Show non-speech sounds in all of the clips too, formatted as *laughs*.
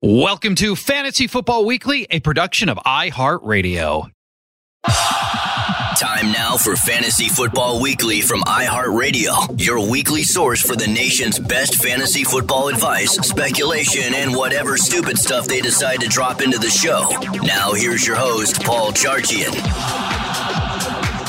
Welcome to Fantasy Football Weekly, a production of iHeartRadio. Time now for Fantasy Football Weekly from iHeartRadio, your weekly source for the nation's best fantasy football advice, speculation, and whatever stupid stuff they decide to drop into the show. Now, here's your host, Paul Charchian.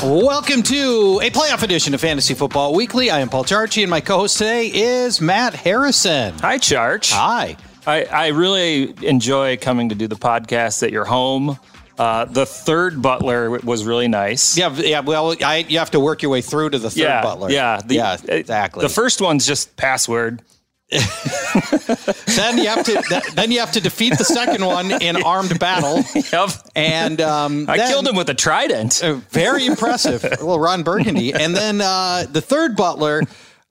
Welcome to a playoff edition of Fantasy Football Weekly. I am Paul Charchian, and my co host today is Matt Harrison. Hi, Charch. Hi. I, I really enjoy coming to do the podcast at your home. Uh, the third butler was really nice. Yeah, yeah. Well, I, you have to work your way through to the third yeah, butler. Yeah, the- yeah, uh, exactly. The first one's just password. then you have to *laughs* then you have to defeat the second one in *laughs* armed battle. Yep. And um, I then- killed him with a trident. Uh, very impressive. Well, Ron Burgundy. And then uh, the third butler,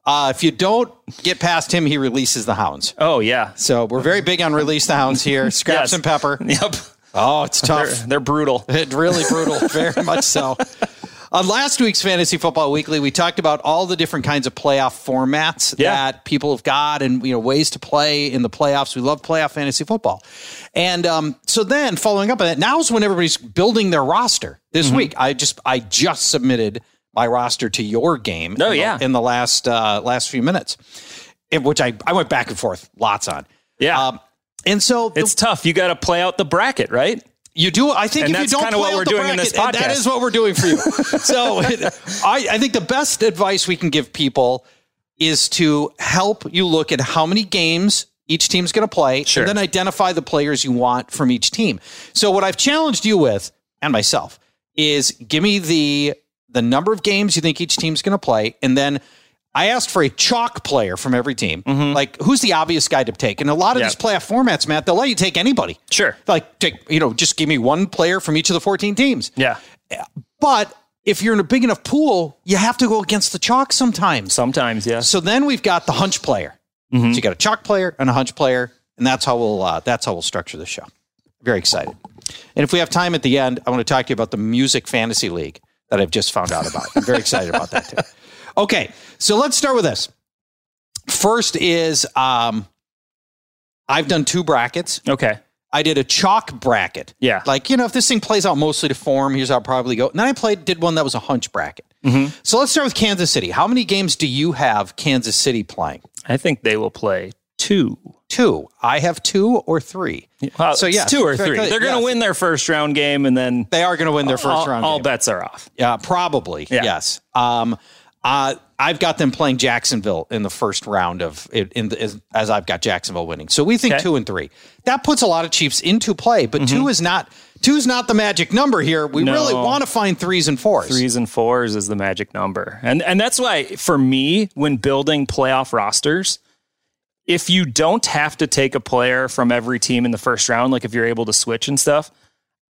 uh, if you don't get past him, he releases the hounds. Oh yeah. So we're very big on release the hounds here. *laughs* Scraps Yes. and pepper. Yep. Oh, it's They're, tough. they're brutal. *laughs* It's really brutal, *laughs* very much so. On last week's Fantasy Football Weekly, we talked about all the different kinds of playoff formats Yeah. that people have got and you know ways to play in the playoffs. We love playoff fantasy football. And um, so then following up on that, now is when everybody's building their roster. This Mm-hmm. week, I just I just submitted my roster to your game. Oh, in the- yeah. in the last uh, last few minutes, in which I, I went back and forth lots on. Yeah. Um, and so the- it's tough. You got to play out the bracket, right? you do. I think And if you that's don't play what out we're the doing in bracket, that is what we're doing for you. *laughs* so I, I think the best advice we can give people is to help you look at how many games each team's going to play, Sure. and then identify the players you want from each team. So what I've challenged you with, and myself, is give me the the number of games you think each team's going to play, and then. I asked for a chalk player from every team. Like, who's the obvious guy to take? And a lot of Mm-hmm. Yeah. these playoff formats, Matt, they'll let you take anybody Sure. like take you know just give me one player from each of the 14 teams Yeah. but if you're in a big enough pool you have to go against the chalk sometimes Sometimes, yeah. so then we've got the hunch player so you got a chalk player and a hunch player and that's how we'll uh, that's how we'll structure the show very excited and if we have time at the end i want to talk to you about the music fantasy league that i've just found out about i'm very excited about that too okay so let's start with this first is um, i've done two brackets Okay. I did a chalk bracket. Yeah. Like, you know, if this thing plays out mostly to form, here's how I'll probably go. And then I played, did one that was a hunch bracket. Mm-hmm. So let's start with Kansas City. How many games do you have Kansas City playing? I think they will play two. Two. I have two or three. Well, So, yeah, two or three. They're going to Yes. win their first round game, and then They are going to win their first all, round. all game. bets are off. Yeah, probably. Yeah. Yes. Um, uh, I've got them playing Jacksonville in the first round of in, in the, as, as I've got Jacksonville winning. So we think Okay. two and three. That puts a lot of Chiefs into play, but two is not two is not the magic number here. We Mm-hmm. No. really want to find threes and fours. Threes and fours is the magic number. And and that's why for me, when building playoff rosters, if you don't have to take a player from every team in the first round, like if you're able to switch and stuff,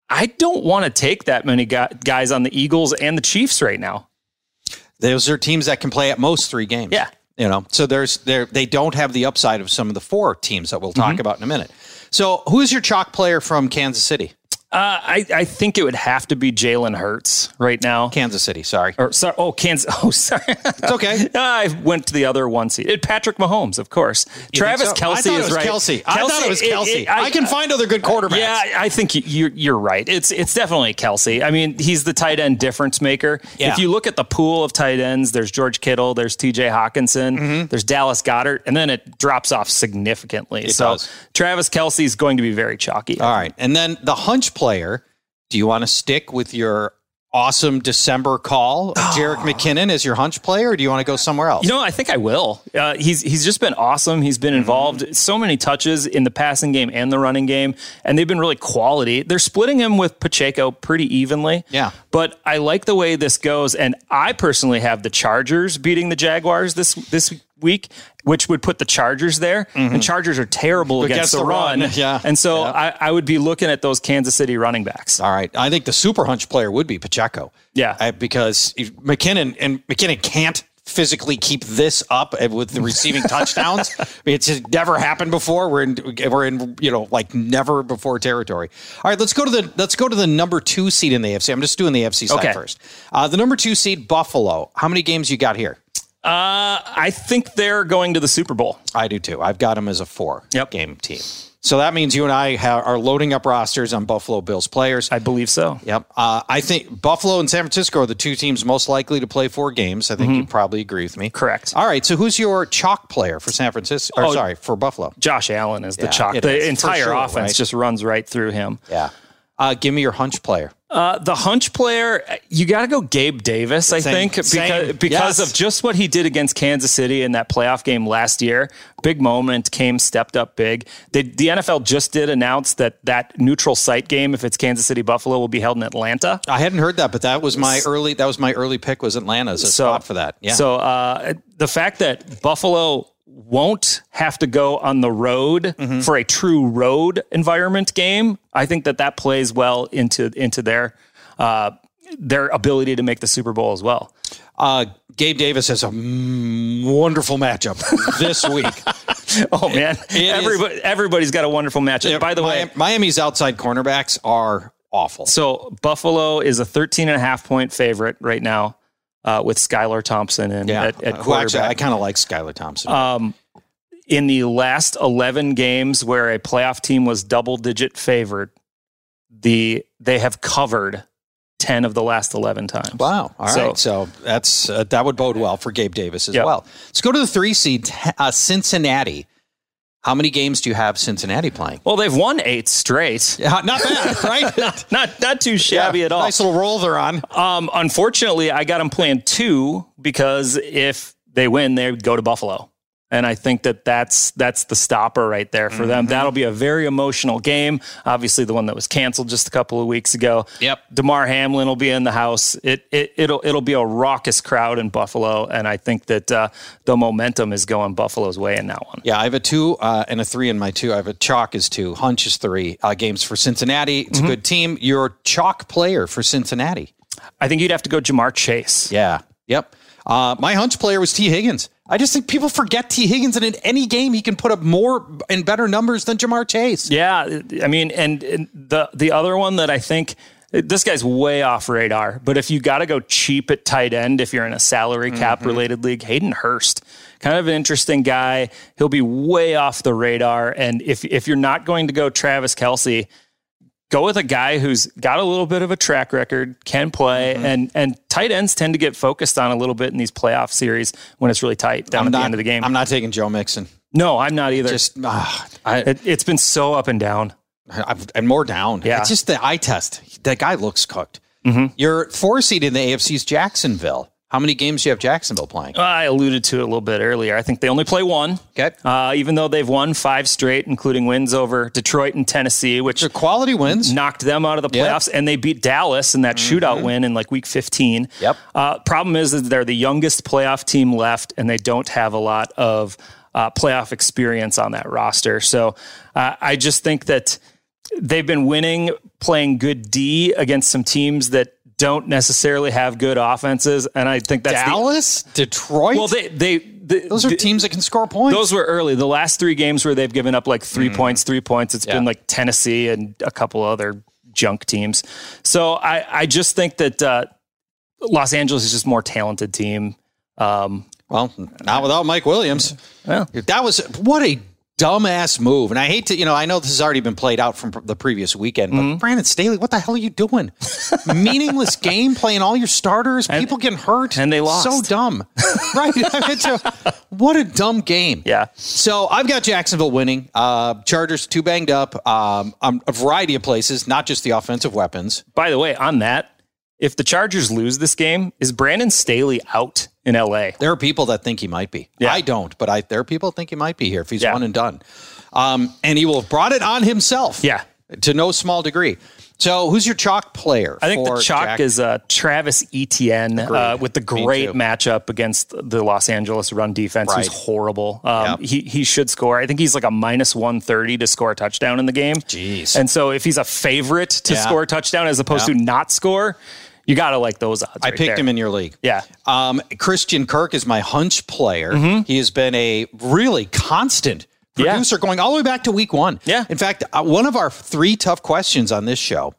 I don't want to take that many guys on the Eagles and the Chiefs right now. Those are teams that can play at most three games. Yeah. You know, so there's there they don't have the upside of some of the four teams that we'll talk mm-hmm. about in a minute. So, who's your chalk player from Kansas City? Uh, I, I think it would have to be Jalen Hurts right now. Kansas City, sorry. Or sorry, oh Kansas. *laughs* Oh, sorry. It's okay. *laughs* I went to the other one seat. It, Patrick Mahomes, of course. You Travis so? Kelce is right. Kelce. I thought it was Kelce. It, it, I, I, can find other good quarterbacks. Yeah, I think you're you're right. It's it's definitely Kelce. I mean, he's the tight end difference maker. Yeah. If you look at the pool of tight ends, there's George Kittle, there's T.J. Hockenson, mm-hmm. there's Dallas Goedert, and then it drops off significantly. So does. Travis Kelce is going to be very chalky. All right, and then the hunch player do you want to stick with your awesome December call of *gasps* Jerick McKinnon as your hunch player, or do you want to go somewhere else? You know, I think I will. Uh, he's he's just been awesome. He's been involved mm-hmm. so many touches in the passing game and the running game, and they've been really quality. They're splitting him with Pacheco pretty evenly. Yeah, but I like the way this goes, and I personally have the Chargers beating the Jaguars this this week, which would put the Chargers there. Mm-hmm. And Chargers are terrible against, against the, the run. run. *laughs* Yeah. And so yeah. I, I, would be looking at those Kansas City running backs. All right. I think the super hunch player would be Pacheco. Yeah. I, because McKinnon and McKinnon can't physically keep this up with the receiving *laughs* touchdowns. it's never happened before. We're in we're in you know like never before territory. All right, let's go to the let's go to the number two seed in the AFC. I'm just doing the AFC side okay. first. Uh, the number two seed Buffalo. How many games you got here? Uh, I think they're going to the Super Bowl. I do too. I've got them as a four yep. game team. So that means you and I have, are loading up rosters on Buffalo Bills players. I believe so. Yep. Uh, I think Buffalo and San Francisco are the two teams most likely to play four games. I think mm-hmm. you probably agree with me. Correct. All right. So who's your chalk player for San Francisco? Or oh, sorry, for Buffalo? Josh Allen is the chalk. The is, entire sure, offense right? just runs right through him. Yeah. Uh, give me your hunch player. Uh, the hunch player, you got to go Gabe Davis, I Same. think, because, because yes. of just what he did against Kansas City in that playoff game last year. Big moment, came, stepped up big. They, the NFL just did announce that that neutral site game, if it's Kansas City Buffalo, will be held in Atlanta. I hadn't heard that, but that was my early that was my early pick was Atlanta as a so, spot for that. Yeah. So uh, the fact that Buffalo won't have to go on the road mm-hmm. for a true road environment game, I think that that plays well into into their uh, their ability to make the Super Bowl as well. Uh, Gabe Davis has a wonderful matchup this *laughs* week. oh man, Everybody, everybody's got a wonderful matchup. Yeah, By the way, Miami's outside cornerbacks are awful. So Buffalo is a 13 and a half point favorite right now uh, with Skylar Thompson and yeah. at, at quarterback. Actually, I kind of like Skylar Thompson. Um, in the last 11 games where a playoff team was double digit favored, the they have covered 10 of the last 11 times. Wow. All so, right. so, that's uh, that would bode well for Gabe Davis as yep. well. Let's go to the 3 seed uh, Cincinnati. How many games do you have Cincinnati playing? Well, they've won eight straight. Yeah, not bad, *laughs* right? not, not, not too shabby yeah, at all. Nice little roll they're on. Um, unfortunately, I got them playing two because if they win, they go to Buffalo. And I think that that's that's the stopper right there for mm-hmm. them. That'll be a very emotional game. Obviously, the one that was canceled just a couple of weeks ago. Yep. Damar Hamlin will be in the house. It, it it'll it'll be a raucous crowd in Buffalo, and I think that uh, the momentum is going Buffalo's way in that one. Yeah, I have a two uh, and a three in my two. I have a chalk is two, hunch is three. Uh, games for Cincinnati. It's mm-hmm. a good team. Your chalk player for Cincinnati. I think you'd have to go Ja'Marr Chase. Yeah. Yep. Uh, my hunch player was Tee Higgins. I just think people forget Tee Higgins, and in any game he can put up more and better numbers than Ja'Marr Chase. Yeah, I mean, and, and the the other one that I think this guy's way off radar. But if you got to go cheap at tight end, if you're in a salary cap mm-hmm. related league, Hayden Hurst, kind of an interesting guy. He'll be way off the radar. And if if you're not going to go Travis Kelce, go with a guy who's got a little bit of a track record, can play, mm-hmm. and and tight ends tend to get focused on a little bit in these playoff series when it's really tight down I'm at not, the end of the game. I'm not taking Joe Mixon. No, I'm not either. Just uh, I, it, has been so up and down, I've, and more down. Yeah, it's just the eye test. That guy looks cooked. Mm-hmm. Your four seed in the AFC's Jacksonville. How many games do you have Jacksonville playing? I alluded to it a little bit earlier. I think they only play one. Okay. Uh, even though they've won five straight, including wins over Detroit and Tennessee, which are quality wins, knocked them out of the playoffs, yep. and they beat Dallas in that mm-hmm. shootout win in like week 15. Yep. Uh, problem is that they're the youngest playoff team left, and they don't have a lot of uh, playoff experience on that roster. So uh, I just think that they've been winning, playing good D against some teams that don't necessarily have good offenses, and I think that's Dallas, the, Detroit. Well, they they. The, those are the, teams that can score points. Those were early. The last three games where they've given up like 3 mm. points, three points. It's yeah. been like Tennessee and a couple other junk teams. So I, I just think that uh, Los Angeles is just more talented team. Um, well, not without Mike Williams. Well, that was what a dumbass move. And I hate to, you know, I know this has already been played out from the previous weekend, but mm-hmm. Brandon Staley, what the hell are you doing? *laughs* Meaningless game, playing all your starters, and, people getting hurt, and they lost. So dumb, *laughs* right? So what a dumb game. Yeah. So I've got Jacksonville winning. Uh, Chargers too banged up. Um, um, a variety of places, not just the offensive weapons. By the way, on that, if the Chargers lose this game, is Brandon Staley out in LA? There are people that think he might be. Yeah. I don't, but I, there are people that think he might be here if he's yeah. one and done. Um, and he will have brought it on himself. Yeah. To no small degree. So, who's your chalk player? I think the chalk Jack? is uh, Travis Etienne uh, with the great matchup against the Los Angeles run defense, right. who's horrible. Um, yep. he, he should score. I think he's like a minus 130 to score a touchdown in the game. Jeez. And so, if he's a favorite to yeah. score a touchdown as opposed to not score, you got to like those odds. I right picked there. him in your league. Yeah. Um, Christian Kirk is my hunch player. Mm-hmm. He has been a really constant producer yeah. going all the way back to week one. Yeah. In fact, uh, one of our three tough questions on this show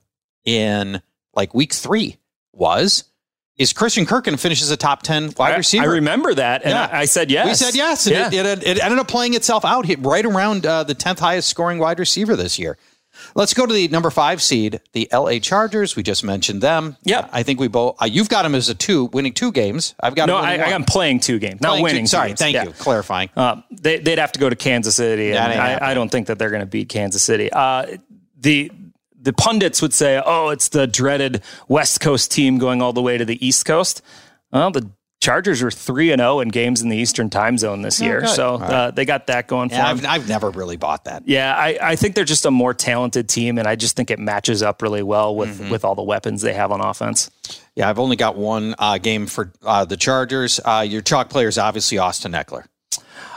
in like week three was is Christian Kirk going to finish as a top 10 wide receiver? I, I remember that. And yeah. I, I, said yes. We said yes. And yeah. it, it, it, ended up playing itself out right around uh, the 10th highest scoring wide receiver this year. Let's go to the number five seed, the LA Chargers. We just mentioned them. Yeah, I think we both. Uh, you've got them as a two, winning two games. I've got no. I, I am playing two games, not playing winning. Two, sorry, games. thank yeah. you, clarifying. Uh, they, would have to go to Kansas City, and I, I, don't think that they're going to beat Kansas City. Uh, the the pundits would say, "Oh, it's the dreaded West Coast team going all the way to the East Coast." Well, the Chargers are three and zero oh in games in the Eastern Time Zone this oh, year, so right. uh, they got that going yeah, for them. I've, I've, never really bought that. Yeah, I, I, think they're just a more talented team, and I just think it matches up really well with mm-hmm. with all the weapons they have on offense. Yeah, I've only got one uh, game for uh, the Chargers. Uh, your chalk player is obviously Austin Ekeler.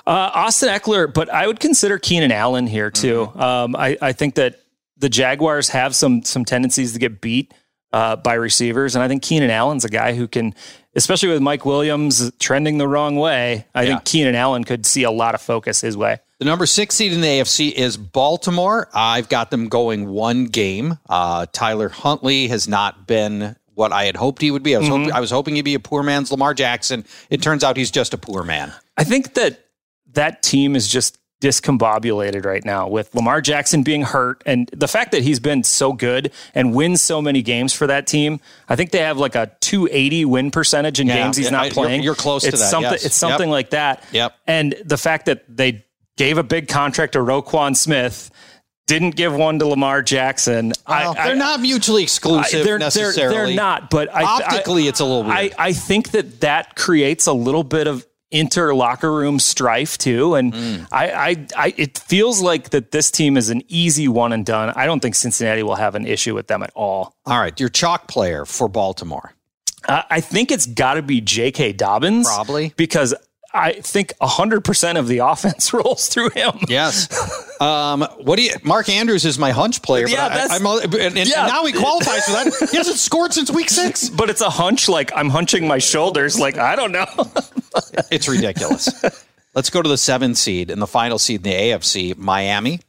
Uh, Austin Ekeler, but I would consider Keenan Allen here too. Mm-hmm. Um, I, I think that the Jaguars have some some tendencies to get beat uh, by receivers. And I think Keenan Allen's a guy who can, especially with Mike Williams trending the wrong way, I yeah. think Keenan Allen could see a lot of focus his way. The number six seed in the AFC is Baltimore. I've got them going one game. Uh, Tyler Huntley has not been what I had hoped he would be. I was, mm-hmm. hoping, I was hoping he'd be a poor man's Lamar Jackson. It turns out he's just a poor man. I think that that team is just discombobulated right now with Lamar Jackson being hurt and the fact that he's been so good and wins so many games for that team. I think they have like a 280 win percentage in yeah, games he's not playing. You're, you're close it's to that. Something, yes. It's something yep. like that. Yep. And the fact that they gave a big contract to Roquan Smith didn't give one to Lamar Jackson. Well, I, they're I, not mutually exclusive they're, necessarily. They're, they're not, but I, optically, it's a little weird. I, I think that that creates a little bit of inter locker room strife too. And mm. I, I, I, it feels like that this team is an easy one and done. I don't think Cincinnati will have an issue with them at all. All right, your chalk player for Baltimore. Uh, I think it's got to be J.K. Dobbins, probably because I think 100% of the *laughs* offense rolls through him. Yes. *laughs* Um, what do you, Mark Andrews is my hunch player, yeah, I, am and, and, yeah. now he qualifies for that. He hasn't scored since week six. *laughs* But it's a hunch like I'm hunching my shoulders. Like, I don't know. it's ridiculous. Let's go to the seventh seed and the final seed in the AFC, Miami.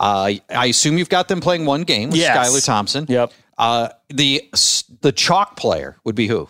Uh, I assume you've got them playing one game with yes. Skylar Thompson. Yep. Uh, the the chalk player would be who?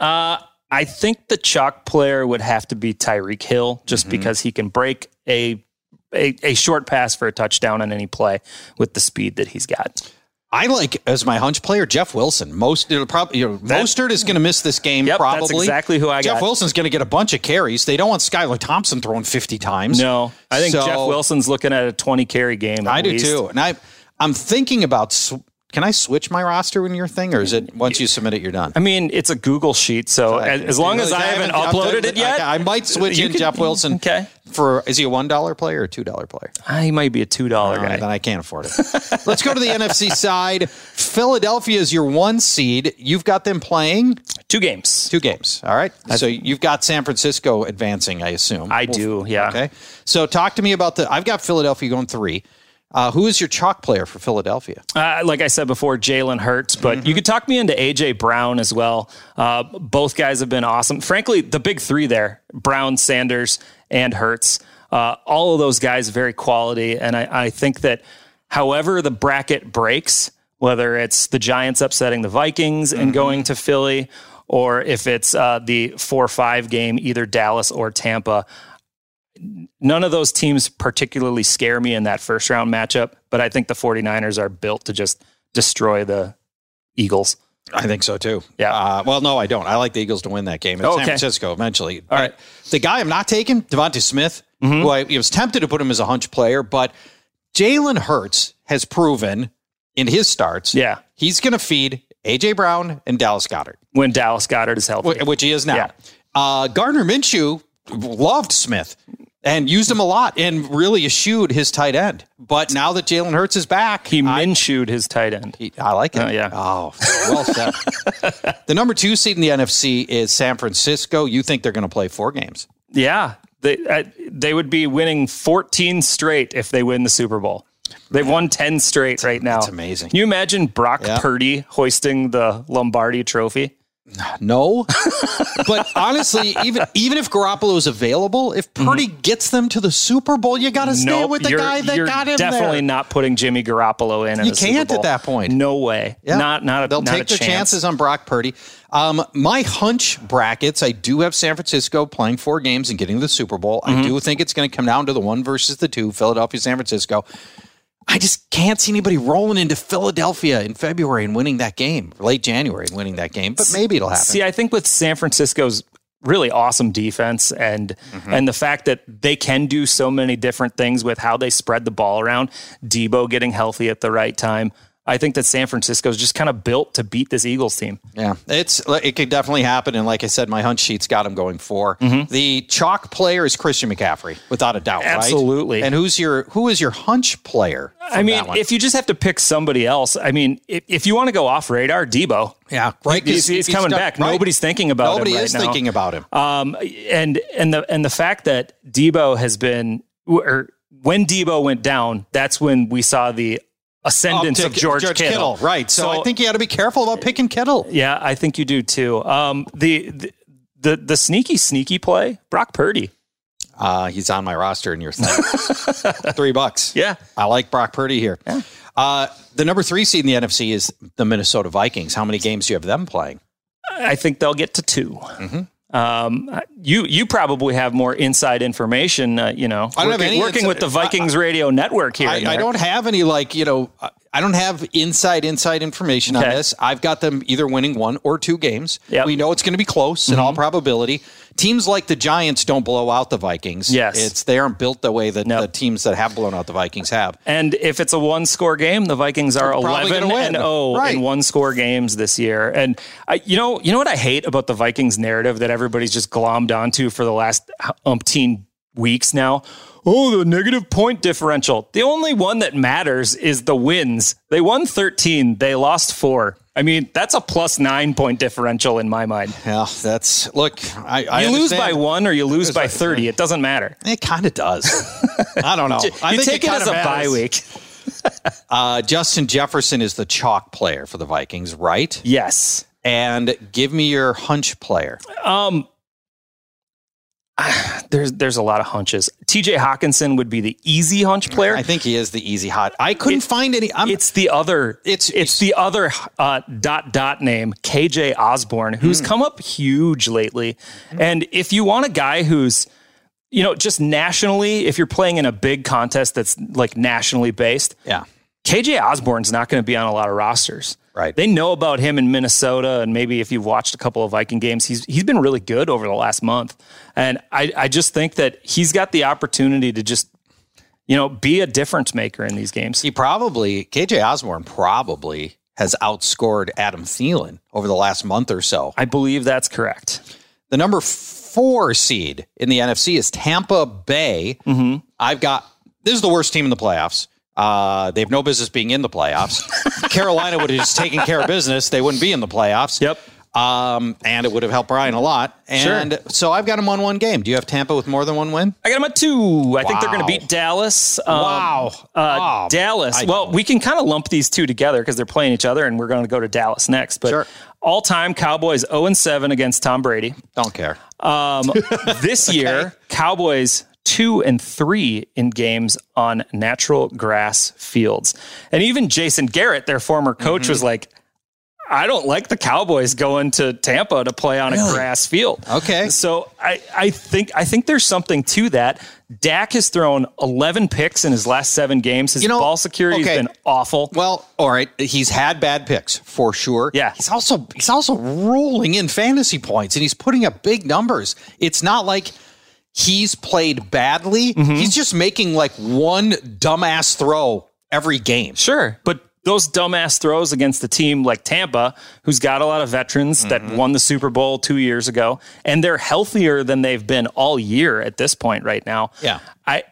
Uh, I think the chalk player would have to be Tyreek Hill, just mm-hmm. because he can break a, a, a short pass for a touchdown on any play with the speed that he's got. I like as my hunch player Jeff Wilson. Most it'll probably you know, that, Mostert is going to miss this game. Yep, probably that's exactly who I Jeff got. Jeff Wilson's going to get a bunch of carries. They don't want Skylar Thompson throwing fifty times. No, I think so, Jeff Wilson's looking at a twenty carry game. I least. do too, and I I'm thinking about sw- can I switch my roster in your thing, or is it once you submit it, you're done? I mean, it's a Google sheet, so as long as I haven't uploaded it yet, I, I might switch in Jeff Wilson. Okay. For is he a one dollar player or two dollar player? Uh, he might be a two dollar guy. Then I can't afford it. *laughs* Let's go to the NFC side. Philadelphia is your one seed. You've got them playing Two games. Two games. All right. So you've got San Francisco advancing, I assume. I do, yeah. Okay. So talk to me about the. I've got Philadelphia going three. Uh, who is your chalk player for Philadelphia? Uh, like I said before, Jalen Hurts, but you could talk me into AJ Brown as well. Uh, both guys have been awesome. Frankly, the big three there: Brown, Sanders, and Hurts. Uh, all of those guys very quality, and I, I think that however the bracket breaks, whether it's the Giants upsetting the Vikings and going to Philly, or if it's uh, the four-five game, either Dallas or Tampa. None of those teams particularly scare me in that first round matchup, but I think the 49ers are built to just destroy the Eagles. I think so too. Yeah. Uh, well, no, I don't. I like the Eagles to win that game. It's San Francisco eventually. All right. Mm-hmm. The guy I'm not taking, DeVonta Smith, who I, was tempted to put him as a hunch player, but Jalen Hurts has proven in his starts, Yeah. he's going to feed AJ Brown and Dallas Goedert, When Dallas Goedert is healthy. which he is now. Yeah. Uh, Gardner Minshew loved Smith and used him a lot and really eschewed his tight end. But now that Jalen Hurts is back, He Minshewed his tight end. he- I like it. Oh, yeah. Oh, well said. *laughs* the number two seed in the NFC is San Francisco. You think they're going to play four games? Yeah. They, uh, they would be winning 14 straight if they win the Super Bowl. They've won 10 straight right now. that's amazing. Can you imagine Brock Yeah. Purdy hoisting the Lombardi trophy? No, but honestly, even even if Garoppolo is available, if Purdy gets them to the Super Bowl, you got to stay Mm-hmm. Nope, with the guy that got him definitely there. not putting Jimmy Garoppolo in. in You Super can't at that point. No way. Yeah. Not not a, They'll not take their chance. chances on Brock Purdy. Um, my hunch brackets, I do have San Francisco playing four games and getting the Super Bowl. Mm-hmm. I do think it's going to come down to the one versus the two, Philadelphia, San Francisco. I just can't see anybody rolling into Philadelphia in February and winning that game, late January and winning that game. But maybe it'll happen. See, I think with San Francisco's really awesome defense and mm-hmm. and the fact that they can do so many different things with how they spread the ball around, Debo getting healthy at the right time. I think that San Francisco is just kind of built to beat this Eagles team. Yeah, it's it could definitely happen. And like I said, my hunch sheet's got him going 4 The chalk player is Christian McCaffrey, without a doubt. right? Mm-hmm. Absolutely. And who's your who is your hunch player? I mean, if you just have to pick somebody else, I mean, if, if you want to go off radar, Debo. yeah, right. He's, he's if coming stuck- back. right. Nobody's thinking about Nobody him right is thinking about him. Um, and and the and the fact that Debo has been, or when Debo went down, that's when we saw the ascendance of George, Kittle. Right. So, I think you got to be careful about picking Kittle. yeah, I think you do too. Um, the, the the the sneaky sneaky play, Brock Purdy. Uh, he's on my roster in your thing. *laughs* Three bucks. Yeah. I like Brock Purdy here. Uh, the number three seed in the NFC is the Minnesota Vikings. How many games do you have them playing? I think they'll get to 2 Mm-hmm. Um, you you probably have more inside information. Uh, you know, I don't have working, any working with the Vikings radio network here. I, I don't have any like you know. I- don't have inside inside information on this. I've got them either winning one or two games. Yep. Mm-hmm. We know it's going to be close in all probability. Teams like the Giants don't blow out the Vikings. Yes. it's they aren't built the way that Nope. the teams that have blown out the Vikings have. And if it's a one score game, the Vikings are eleven and zero Right. in one score games this year. And I, you know, you know what I hate about the Vikings narrative that everybody's just glommed onto for the last umpteen weeks now? Oh, the negative point differential. The only one that matters is the wins. They won 13, they lost 4. I mean, that's a plus 9 point differential in my mind. Yeah, that's look. I, I You lose by 1 or you lose by 30, it doesn't matter. It kind of does. *laughs* I don't know. I you think take it, kind as a bye week. *laughs* Uh, Justin Jefferson is the chalk player for the Vikings, right? Yes. And give me your hunch player. *sighs* there's there's a lot of hunches. TJ Hockenson would be the easy hunch player. I think he is the easy hot. I couldn't find any. I'm, it's the other It's- it's it's the other uh, dot dot name KJ Osborn who's Hmm. come up huge lately. And if you want a guy who's you know just nationally if you're playing in a big contest that's like nationally based, yeah. KJ Osborn's not going to be on a lot of rosters. Right. They know about him in Minnesota, and maybe if you've watched a couple of Viking games, he's he's been really good over the last month. And I, I just think that he's got the opportunity to just, you know, be a difference maker in these games. He probably KJ Osborn probably has outscored Adam Thielen over the last month or so. I believe that's correct. The number four seed in the NFC is Tampa Bay. Mm-hmm. I've got this is the worst team in the playoffs. Uh, they have no business being in the playoffs. Carolina would have just taken care of business; they wouldn't be in the playoffs. Yep. Um, and it would have helped Brian a lot. And Sure. so I've got him on one game. Do you have Tampa with more than one win? I got them at two. I think they're going to beat Dallas. Um, Wow. Uh, Oh, Dallas. I well, know. we can kind of lump these two together because they're playing each other, and we're going to go to Dallas next. But Sure. all time Cowboys 0 and 7 against Tom Brady. Don't care. Um, this *laughs* year, Cowboys two and three in games on natural grass fields. And even Jason Garrett, their former coach, Mm-hmm. was like, I don't like the Cowboys going to Tampa to play on a grass field. Okay. So I, I think I think there's something to that. Dak has thrown 11 picks in his last seven games. His You know, ball security okay. has been awful. Well, all right. He's had bad picks for sure. Yeah. He's also he's also rolling in fantasy points and he's putting up big numbers. It's not like he's played badly. Mm-hmm. He's just making like one dumbass throw every game. Sure, but those dumbass throws against a team like Tampa, who's got a lot of veterans that won the Super Bowl two years ago, and they're healthier than they've been all year at this point right now. Yeah. I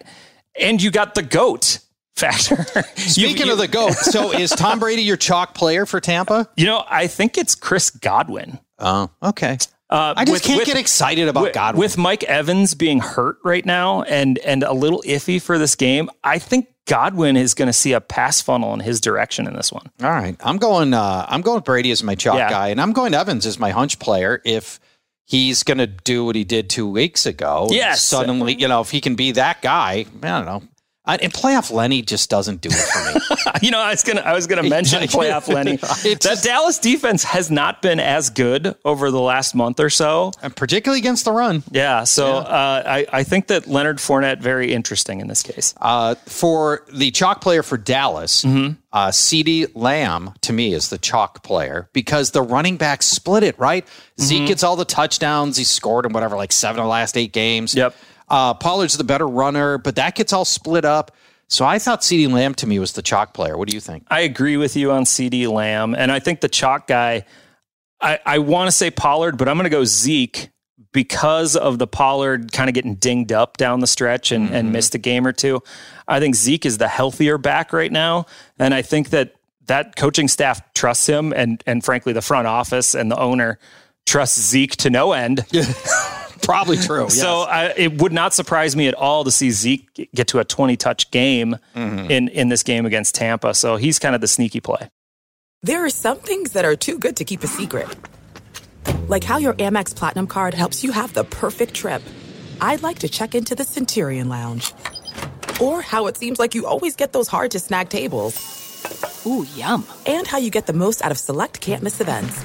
and you got the goat factor. *laughs* Speaking of the GOAT, so is Tom Brady your chalk player for Tampa? you know, I think it's Chris Godwin. Oh, okay. Uh, I just with- can't with- get excited about with, Godwin. with Mike Evans being hurt right now and and a little iffy for this game. I think Godwin is going to see a pass funnel in his direction in this one. All right, I'm going. Uh, I'm going Brady as my chalk Yeah. guy, and I'm going Evans as my hunch player. If he's going to do what he did two weeks ago, Yes. suddenly, you know, if he can be that guy, I don't know. I, and playoff Lenny just doesn't do it for me. *laughs* You know, I was gonna I was gonna mention *laughs* playoff Lenny. *laughs* That Dallas defense has not been as good over the last month or so. and particularly against the run. Yeah, so Uh, I I think that Leonard Fournette very interesting in this case. Uh, for the chalk player for Dallas, Mm-hmm. uh, CeeDee Lamb to me is the chalk player because the running backs split it, right? Mm-hmm. Zeke gets all the touchdowns. He scored in whatever, like seven of the last eight games. Yep. Uh, Pollard's the better runner, but that gets all split up. So I thought CeeDee Lamb to me was the chalk player. What do you think? I agree with you on CeeDee Lamb, and I think the chalk guy. I, I want to say Pollard, but I'm going to go Zeke because of the Pollard kind of getting dinged up down the stretch and, and missed a game or two. I think Zeke is the healthier back right now, and I think that that coaching staff trusts him, and and frankly, the front office and the owner trusts Zeke to no end. *laughs* Probably true. So I, it would not surprise me at all to see Zeke get to a 20 touch game mm-hmm. in in this game against Tampa. So he's kind of the sneaky play. There are some things that are too good to keep a secret. Like how your Amex Platinum card helps you have the perfect trip. I'd like to check into the Centurion Lounge. Or how it seems like you always get those hard to snag tables. Ooh, yum. And how you get the most out of select can't miss events.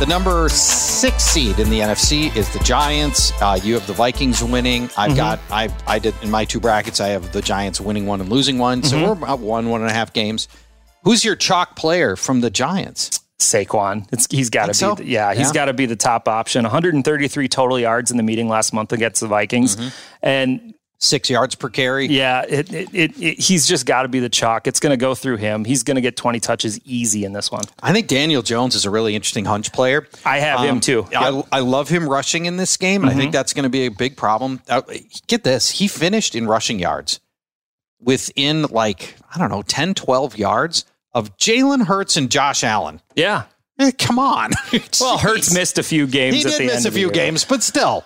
The number six seed in the NFC is the Giants. Uh, you have the Vikings winning. I've Mm-hmm. got I I did in my two brackets. I have the Giants winning one and losing one. So Mm-hmm. we're about one one and a half games Who's your chalk player from the Giants? Saquon. It's, he's got to be, so? the, yeah, he's Yeah. got to be the top option. 133 total yards in the meeting last month against the Vikings, Mm-hmm. and Six yards per carry. yeah, it, it, it, it- he's just got to be the chalk. It's going to go through him. He's going to get 20 touches easy in this one. I think Daniel Jones is a really interesting hunch player. I have him too. I, Yep. Mm-hmm. I love him rushing in this game, and I think that's going to be a big problem. Uh, get this, he finished in rushing yards within like, I don't know, 10, 12 yards of Jalen Hurts and Josh Allen. Yeah. Eh, come on. *laughs* Well. Hurts missed a few games. He at did the miss end a few games, but still.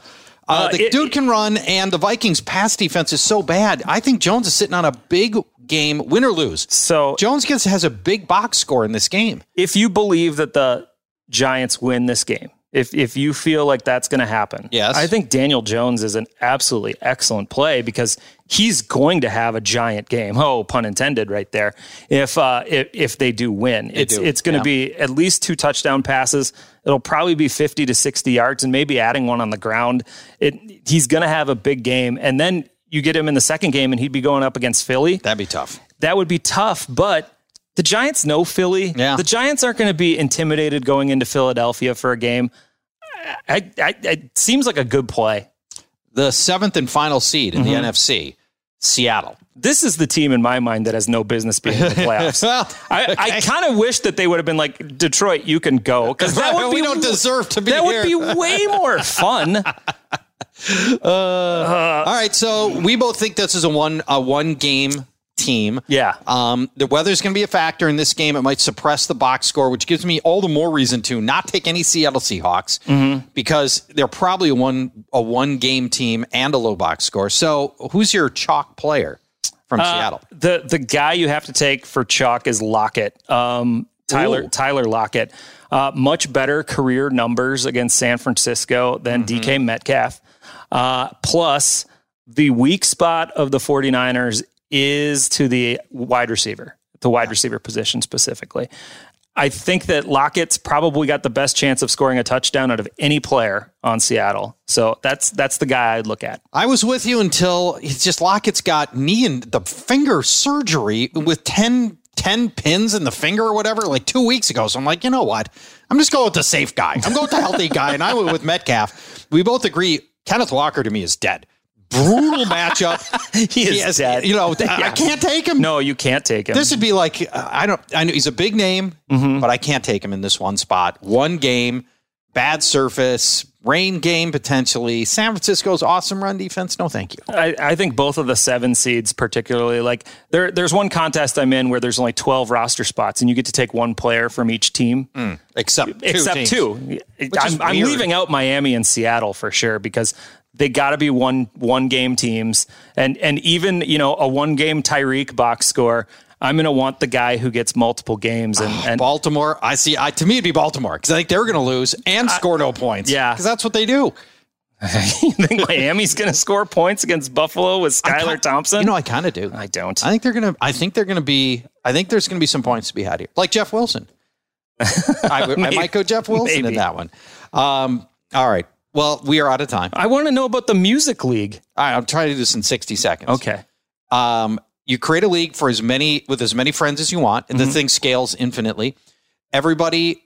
Uh, Uh, the it- dude can run, and the Vikings' pass defense is so bad. I think Jones is sitting on a big game, win or lose. So Jones gets has a big box score in this game. if you believe that the Giants win this game, if if you feel like that's going to happen, Yes. I think Daniel Jones is an absolutely excellent play because he's going to have a giant game. Oh, pun intended, right there. If uh, if, if they do win, it's do, it's going to yeah. be at least two touchdown passes. It'll probably be fifty to sixty yards, and maybe adding one on the ground. It he's going to have a big game, and then you get him in the second game, and he'd be going up against Philly That'd be tough. that would be tough, but the Giants know Philly. Yeah. The Giants aren't going to be intimidated going into Philadelphia for a game. I, I, it seems like a good play. The seventh and final seed in Mm-hmm. the NFC, Seattle. This is the team in my mind that has no business being in the playoffs. *laughs* Well, I, I kind of wish that they would have been like Detroit. You can go *laughs* because that would we be don't deserve to be that here. would be way more *laughs* fun. All right, so we both think this is a one a one game team. Yeah. Um, the weather's going to be a factor in this game. It might suppress the box score, which gives me all the more reason to not take any Seattle Seahawks Mm-hmm. because they're probably a one a one game team and a low box score. So, who's your chalk player from Seattle? the the guy you have to take for chalk is Lockett. Um, Tyler Ooh. Tyler Lockett. Uh, much better career numbers against San Francisco than Mm-hmm. DK Metcalf. Uh, plus, the weak spot of the 49ers is to the wide receiver, the wide receiver position specifically. I think that Lockett's probably got the best chance of scoring a touchdown out of any player on Seattle. So that's that's the guy I'd look at. I was with you until it's just Lockett's got knee and the finger surgery with 10, 10 pins in the finger or whatever, like two weeks ago. So I'm like, you know what? I'm just going with the safe guy. I'm going with the healthy guy. And I went with Metcalf. We both agree Kenneth Walker to me is dead. Brutal matchup. *laughs* He is has- dead. You know, *laughs* I can't take him. No, you can't take him. This would be like uh, I don't. I know he's a big name, Mm-hmm. but I can't take him in this one spot. One game, bad surface, rain game potentially. San Francisco's awesome run defense. No, thank you. I, I think both of the seven seeds, particularly, like there, there's one contest I'm in where there's only 12 roster spots, and you get to take one player from each team, Except two except teams. two. I'm, I'm leaving out Miami and Seattle for sure because they got to be one one game teams, and and even you know a one game Tyreek box score. I'm going to want the guy who gets multiple games, and, and Baltimore. I see. I to me, it'd be Baltimore because I think they're going to lose and score no points. yeah. because that's what they do. *laughs* you think Miami's going to score points against Buffalo with Skylar Thompson? You know, I kind of do. I don't. I think they're gonna. I think they're gonna be. I think there's gonna be some points to be had here, like Jeff Wilson. *laughs* I, would- I might go Jeff Wilson in that one. Um, all right. Well, we are out of time. I want to know about the music league. All right, I'm trying to do this in 60 seconds. Okay. Um, you create a league for as many with as many friends as you want, and Mm-hmm. the thing scales infinitely. Everybody,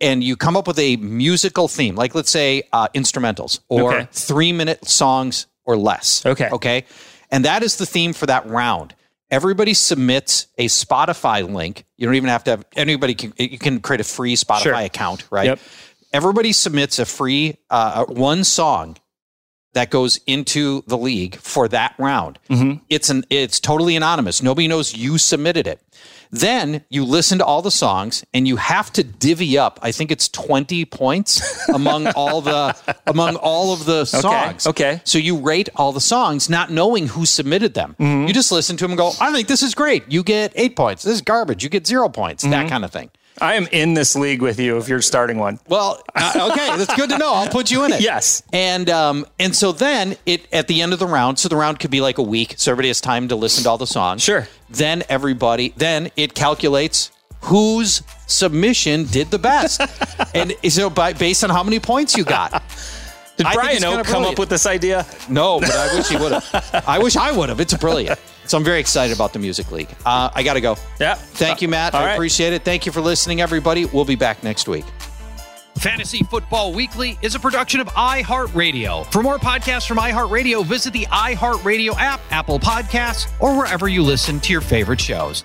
and you come up with a musical theme, like let's say uh, instrumentals or Okay. three minute songs or less. Okay. Okay. And that is the theme for that round. Everybody submits a Spotify link. You don't even have to have anybody can you can create a free Spotify Sure. account, right? Yep. Everybody submits a free uh, one song that goes into the league for that round. Mm-hmm. It's an it's totally anonymous. Nobody knows you submitted it. Then you listen to all the songs and you have to divvy up. I think it's 20 points among *laughs* all the among all of the songs. okay. So you rate all the songs not knowing who submitted them. Mm-hmm. You just listen to them and go, "I think this is great." You get 8 points. This is garbage. You get 0 points. Mm-hmm. That kind of thing. I am in this league with you if you're starting one. Well, uh, okay, that's good to know. I'll put you in it. *laughs* Yes. And um, and so then it at the end of the round, so the round could be like a week, so everybody has time to listen to all the songs. Sure. Then everybody, then it calculates whose submission did the best, *laughs* and so by based on how many points you got. Did Brian Oak come brilliant. up with this idea? No, but I wish he would have. I wish I would have. It's brilliant. So I'm very excited about the Music League. Uh, I got to go. Yeah. Thank you, Matt. All I right. appreciate it. Thank you for listening, everybody. We'll be back next week. Fantasy Football Weekly is a production of iHeartRadio. For more podcasts from iHeartRadio, visit the iHeartRadio app, Apple Podcasts, or wherever you listen to your favorite shows.